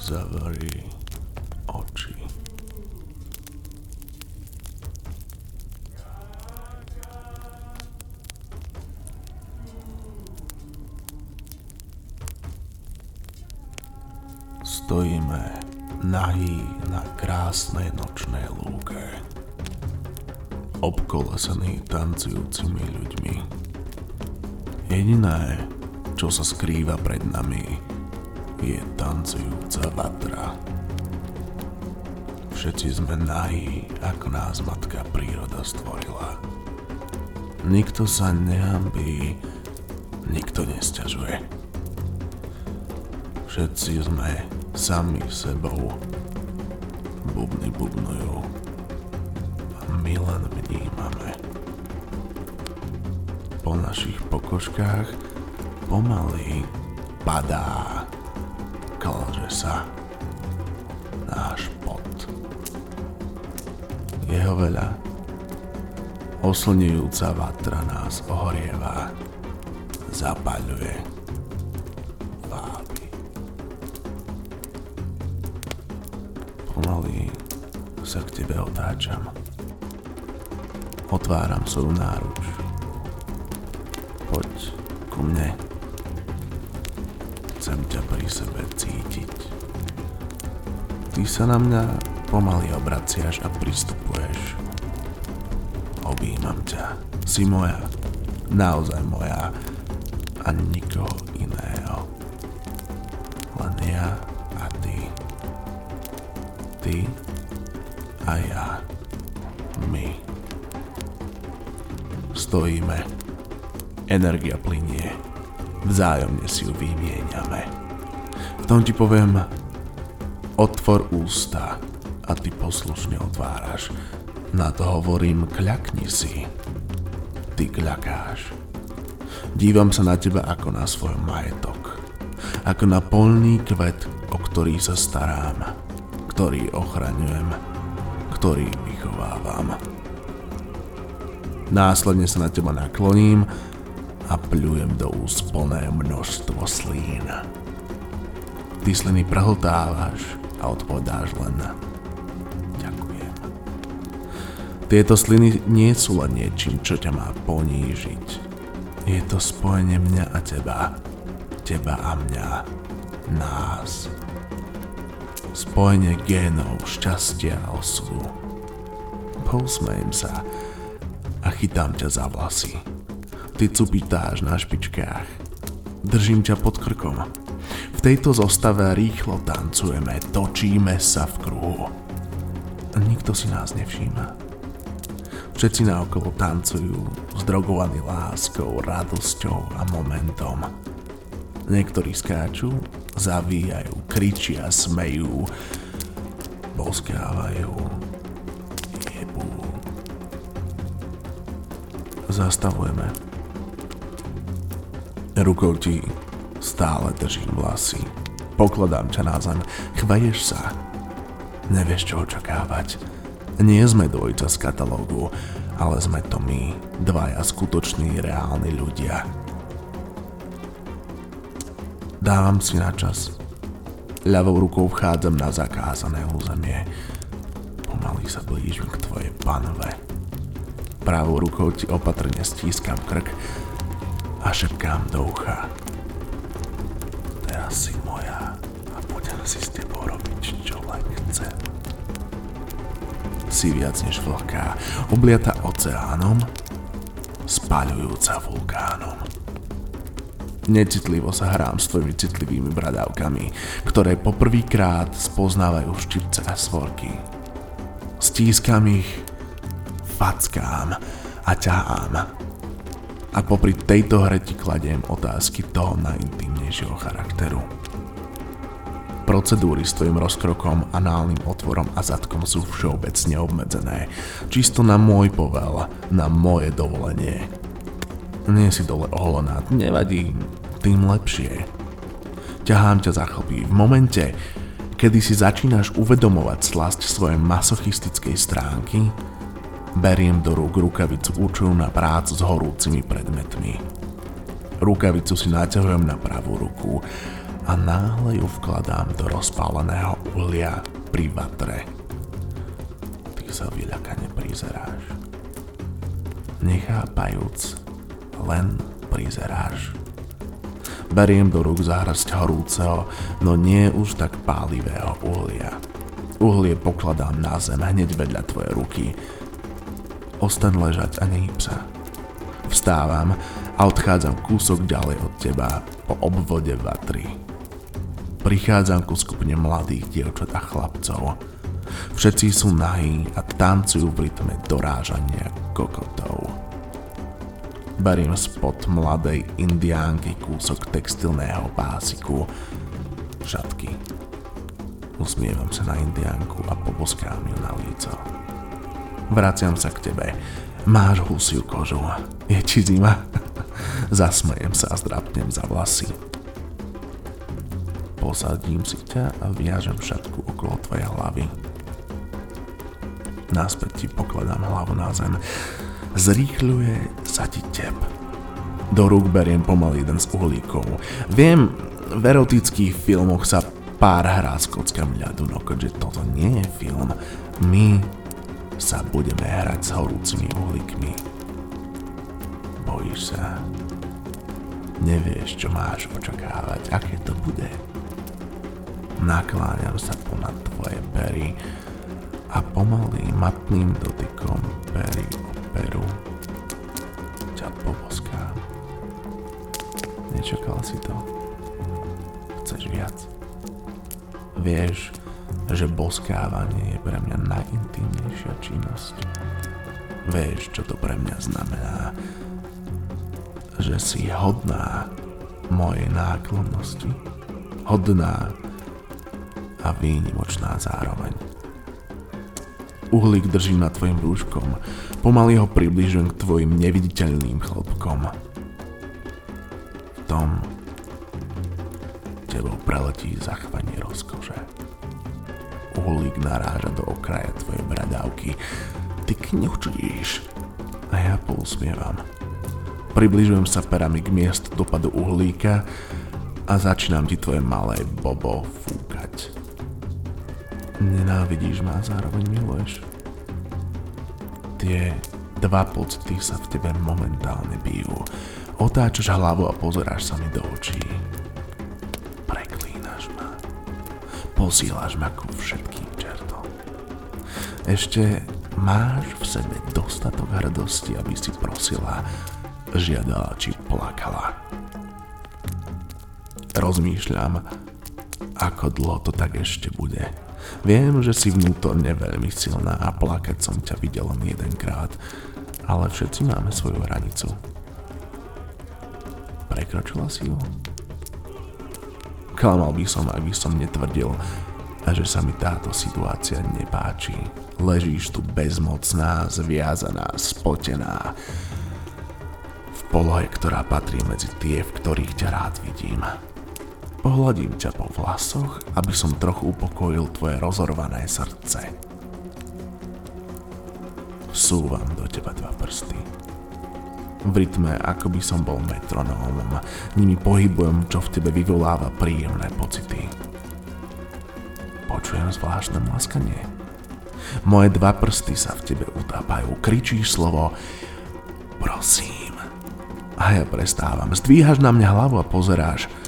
Zavri oči. Stojíme nahý na krásnej nočnej lúke, obkolesený tancujúcimi ľuďmi. Jediné, čo sa skrýva pred nami, je tancujúca vatra. Všetci sme nahí, ako nás matka príroda stvorila. Nikto sa nehambí, nikto nesťažuje. Všetci sme sami sebou. Bubny bubnujú a my len vnímame. Po našich pokožkách pomaly padá, kalže sa náš pot. Jeho veľa oslňujúca vatra nás ohrieva, zapaľuje, vábi. Pomaly sa k tebe otáčam. Otváram svoju náruč. Poď ku mne. Chcem ťa pri sebe cítiť. Ty sa na mňa pomaly obraciaš a pristupuješ. Objímam ťa. Si moja. Naozaj moja. A nikoho iného. Len ja a ty. Ty a ja. My. Stojíme. Energia plinie. Vzájomne si ju vymieňame. V tom ti poviem, otvor ústa a ty poslušne otváraš. Na to hovorím, kľakni si. Ty kľakáš. Dívam sa na teba ako na svoj majetok. Ako na polný kvet, o ktorý sa starám. Ktorý ochraňujem. Ktorý vychovávam. Následne sa na teba nakloním a pľujem do úst plné množstvo slín. Ty sliny prehltávaš a odpovedáš len ďakujem. Tieto sliny nie sú len niečím, čo ťa má ponížiť. Je to spojenie mňa a teba. Teba a mňa. Nás. Spojenie génov, šťastia a osudu. Pousmejem sa a chytám ťa za vlasy. Ty cupitáš na špičkách. Držím ťa pod krkom. V tejto zostave rýchlo tancujeme, točíme sa v kruhu. Nikto si nás nevšíma. Všetci naokolo tancujú, zdrogovaní láskou, radosťou a momentom. Niektorí skáču, zavíjajú, kričia, smejú, boskávajú, jebú. Zastavujeme. Rukou ti stále držím vlasy. Pokladám ťa na zem. Chveješ sa. Nevieš, čo očakávať. Nie sme dvojca z katalógu, ale sme to my, dvaja skutoční reálni ľudia. Dávam si na čas. Ľavou rukou vchádzam na zakázané územie. Pomaly sa blížim k tvojej panve. Pravou rukou ti opatrne stískam krk a šepkám do ucha. Teraz si moja a budem si s tebou robiť, čo len chcem. Si viac než vlhká, obliata oceánom, spáľujúca vulkánom. Necitlivo sa hrám s tvojimi citlivými bradavkami, ktoré poprvýkrát spoznávajú štipce a svorky. Stískam ich, fackám a ťahám. A popri tejto hre ti kladiem otázky toho najintimnejšieho charakteru. Procedúry s tvojim rozkrokom, análnym otvorom a zadkom sú všeobecne obmedzené. Čisto na môj povel, na moje dovolenie. Nie si dole oholená, nevadí, tým lepšie. Ťahám ťa za chlpy v momente, kedy si začínaš uvedomovať slasť svojej masochistickej stránky, beriem do rúk rukavicu určenú na prácu s horúcimi predmetmi. Rukavicu si naťahujem na pravú ruku a náhle ju vkladám do rozpáleného uhlia pri vatre. Ty sa vyľakane prizeráš. Nechápajúc, len prizeráš. Beriem do rúk zahrast horúceho, no nie už tak pálivého uhlia. Uhlie pokladám na zem hneď vedľa tvoje ruky. Ostan ležať a nehyb sa. Vstávam a odchádzam kúsok ďalej od teba po obvode vatry. Prichádzam ku skupine mladých dievčat a chlapcov. Všetci sú nahí a tancujú v rytme dorážania kokotov. Beriem spod mladej indiánky kúsok textilného pásiku. Šatky. Usmievam sa na indiánku a poboskám ju na líco. Vraciam sa k tebe. Máš husiu kožu. Je ti zima? Zasmejem sa a zdrapnem za vlasy. Posadím si ťa a viažem šatku okolo tvojej hlavy. Náspäť ti pokladám hlavu na zem zrýchľuje sa ti tep. Do rúk beriem pomaly jeden z uhlíkov. Viem, v erotických filmoch sa pár hrá s kockami ľadu, no keďže toto nie je film, my sa budeme hrať s horúcimi uhlíkmi. Bojíš sa? Nevieš, čo máš očakávať, aké to bude. Nakláňam sa ponad tvoje pery a pomaly matným dotykom pery peru ťa poboskám. Nečakal si to. Chceš viac? Vieš, že boskávanie je pre mňa najintimnejšia činnosť. Vieš, čo to pre mňa znamená. Že si hodná mojej náklonnosti. Hodná a výnimočná zároveň. Uhlík držím nad tvojim brúškom. Pomaly ho približujem k tvojim neviditeľným chlopkom. V tom tebou preletí zachvanie rozkože. Uhlík naráža do okraja tvojej bradávky. Ty kňučíš. A ja pousmievam. Približujem sa perami k miestu dopadu uhlíka a začínam ti tvoje malé bobo fúkať. Nenávidíš ma a zároveň miluješ. Tie dva pocity sa v tebe momentálne bijú. Otáčaš hlavu a pozeráš sa mi do očí. Posílaš ma ku všetkým čertom. Ešte máš v sebe dostatok hrdosti, aby si prosila, žiadala či plakala. Rozmýšľam, ako dlho to tak ešte bude. Viem, že si vnútorne veľmi silná a plakať som ťa videl len jedenkrát, ale všetci máme svoju hranicu. Prekročila si ju? Klamal by som, ak by som netvrdil, že sa mi táto situácia nepáči. Ležíš tu bezmocná, zviazaná, spotená. V polohe, ktorá patrí medzi tie, v ktorých ťa rád vidím. Pohľadím ťa po vlasoch, aby som trochu upokojil tvoje rozorvané srdce. Súvam do teba dva prsty. V rytme, ako by som bol metronómom, nimi pohybujem, čo v tebe vyvoláva príjemné pocity. Počujem zvláštne mlaskanie. Moje dva prsty sa v tebe utápajú, kričíš slovo prosím. A ja prestávam. Zdvíhaš na mňa hlavu a pozeráš –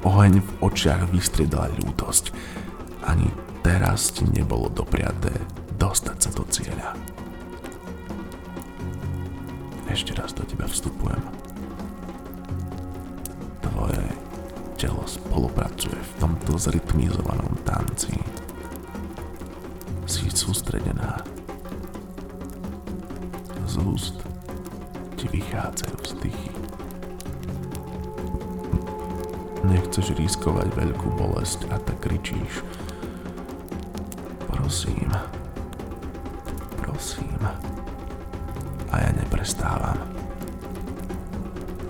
Oheň v očiach vystriedala ľútosť. Ani teraz ti nebolo dopriaté dostať sa do cieľa. Ešte raz do teba vstupujem. Tvoje telo spolupracuje v tomto zrytmizovanom tanci. Si sústredená. Z úst ti vychádzajú vzdychy. Nechceš riskovať veľkú bolesť a tak kričíš. Prosím. Prosím. A ja neprestávam.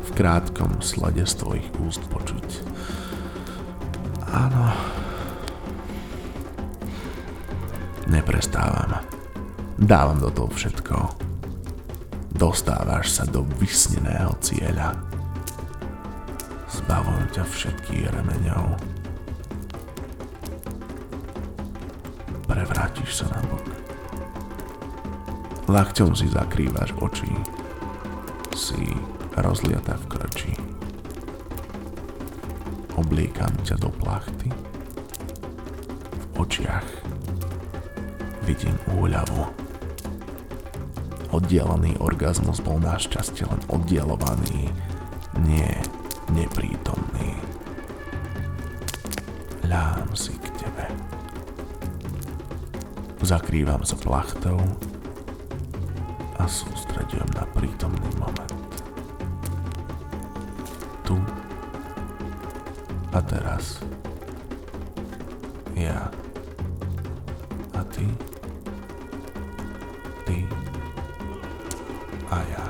V krátkom slade z tvojich úst počuť. Áno. Neprestávam. Dávam do toho všetko. Dostávaš sa do vysneného cieľa Zbavujem ťa všetkých remeňov. Prevrátiš sa na bok. Lakťom si zakrývaš oči. Si rozliatá v krči. Obliekam ťa do plachty. V očiach vidím úľavu. Oddialený orgazmus bol našťastie len oddialovaný, nie neprítomný. Ľám si k tebe. Zakrývam sa plachtou a sústredujem na prítomný moment. Tu a teraz. Ja a ty. Ty a ja.